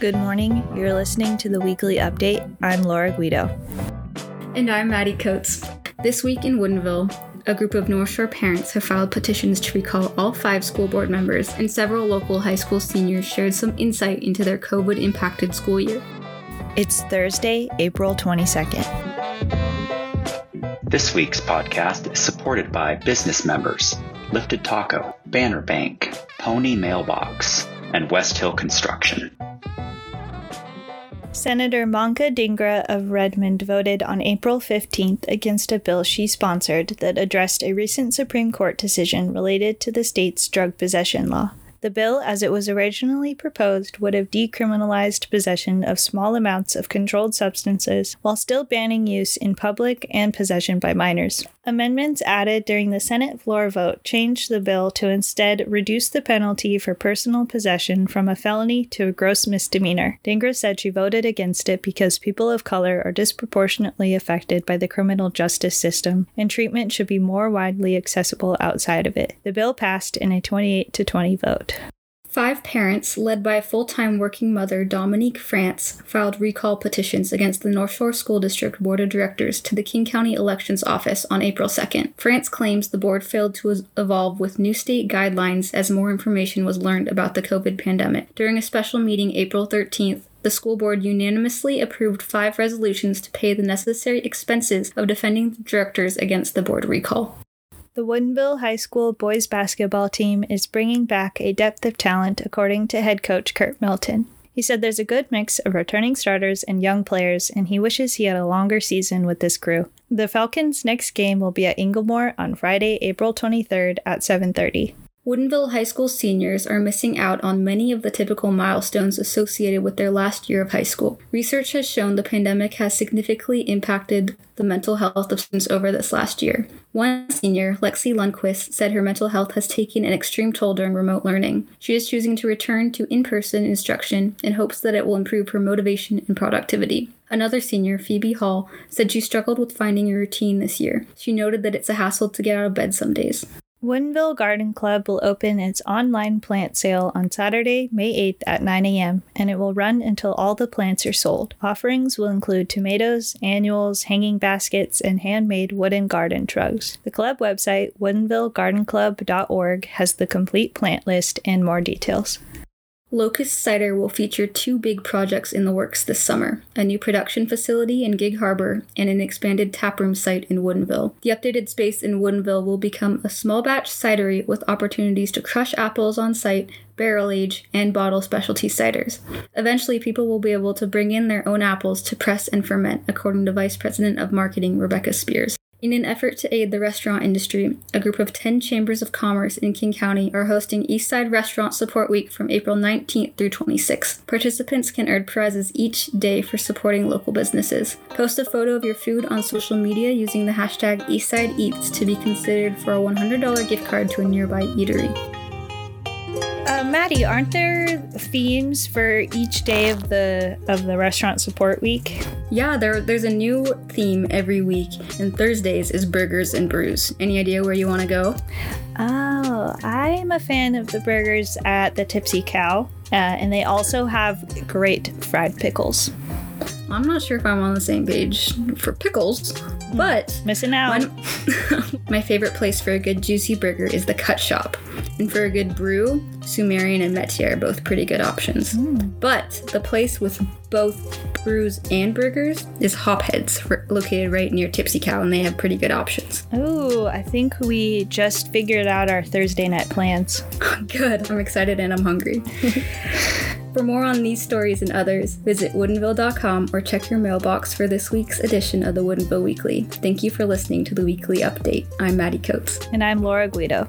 Good morning. You're listening to the weekly update. I'm Laura Guido. And I'm Maddie Coates. This week in Woodinville, a group of Northshore parents have filed petitions to recall all five school board members, and several local high school seniors shared some insight into their COVID impacted school year. It's Thursday, April 22nd. This week's podcast is supported by business members Lifted Taco, Banner Bank, Pony Mailbox, and West Hill Construction. Senator Manka Dhingra of Redmond voted on April 15th against a bill she sponsored that addressed a recent Supreme Court decision related to the state's drug possession law. The bill, as it was originally proposed, would have decriminalized possession of small amounts of controlled substances while still banning use in public and possession by minors. Amendments added during the Senate floor vote changed the bill to instead reduce the penalty for personal possession from a felony to a gross misdemeanor. Dhingra said she voted against it because people of color are disproportionately affected by the criminal justice system and treatment should be more widely accessible outside of it. The bill passed in a 28 to 20 vote. Five parents, led by full time working mother Dominique France, filed recall petitions against the Northshore School District Board of Directors to the King County Elections Office on April 2nd. France claims the board failed to evolve with new state guidelines as more information was learned about the COVID pandemic. During a special meeting April 13th, the school board unanimously approved five resolutions to pay the necessary expenses of defending the directors against the board recall. The Woodinville High School boys basketball team is bringing back a depth of talent, according to head coach Kurt Milton. He said there's a good mix of returning starters and young players, and he wishes he had a longer season with this crew. The Falcons' next game will be at Inglemoor on Friday, April 23rd at 7:30. Woodinville High School seniors are missing out on many of the typical milestones associated with their last year of high school. Research has shown the pandemic has significantly impacted the mental health of students over this last year. One senior, Lexi Lundquist, said her mental health has taken an extreme toll during remote learning. She is choosing to return to in person instruction in hopes that it will improve her motivation and productivity. Another senior, Phoebe Hall, said she struggled with finding a routine this year. She noted that it's a hassle to get out of bed some days. Woodinville Garden Club will open its online plant sale on Saturday, May 8th at 9 a.m., and it will run until all the plants are sold. Offerings will include tomatoes, annuals, hanging baskets, and handmade wooden garden trugs. The club website, woodinvillegardenclub.org, has the complete plant list and more details. Locust Cider will feature two big projects in the works this summer a new production facility in Gig Harbor and an expanded taproom site in Woodinville. The updated space in Woodinville will become a small batch cidery with opportunities to crush apples on site, barrel age, and bottle specialty ciders. Eventually, people will be able to bring in their own apples to press and ferment, according to Vice President of Marketing Rebecca Spears. In an effort to aid the restaurant industry, a group of 10 chambers of commerce in King County are hosting Eastside Restaurant Support Week from April 19th through 26th. Participants can earn prizes each day for supporting local businesses. Post a photo of your food on social media using the hashtag EastsideEats to be considered for a $100 gift card to a nearby eatery. Uh, Maddie, aren't there themes for each day of the of the restaurant support week? Yeah, there there's a new theme every week, and Thursdays is burgers and brews. Any idea where you want to go? Oh, I'm a fan of the burgers at the Tipsy Cow, uh, and they also have great fried pickles. I'm not sure if I'm on the same page for pickles, but missing out. One, my favorite place for a good juicy burger is the Cut Shop, and for a good brew, Sumerian and Metier are both pretty good options. Mm. But the place with both brews and burgers is Hopheads, located right near Tipsy Cow, and they have pretty good options. Oh, I think we just figured out our Thursday night plans. good. I'm excited and I'm hungry. For more on these stories and others, visit woodinville.com or check your mailbox for this week's edition of the Woodinville Weekly. Thank you for listening to the weekly update. I'm Maddie Coates. And I'm Laura Guido.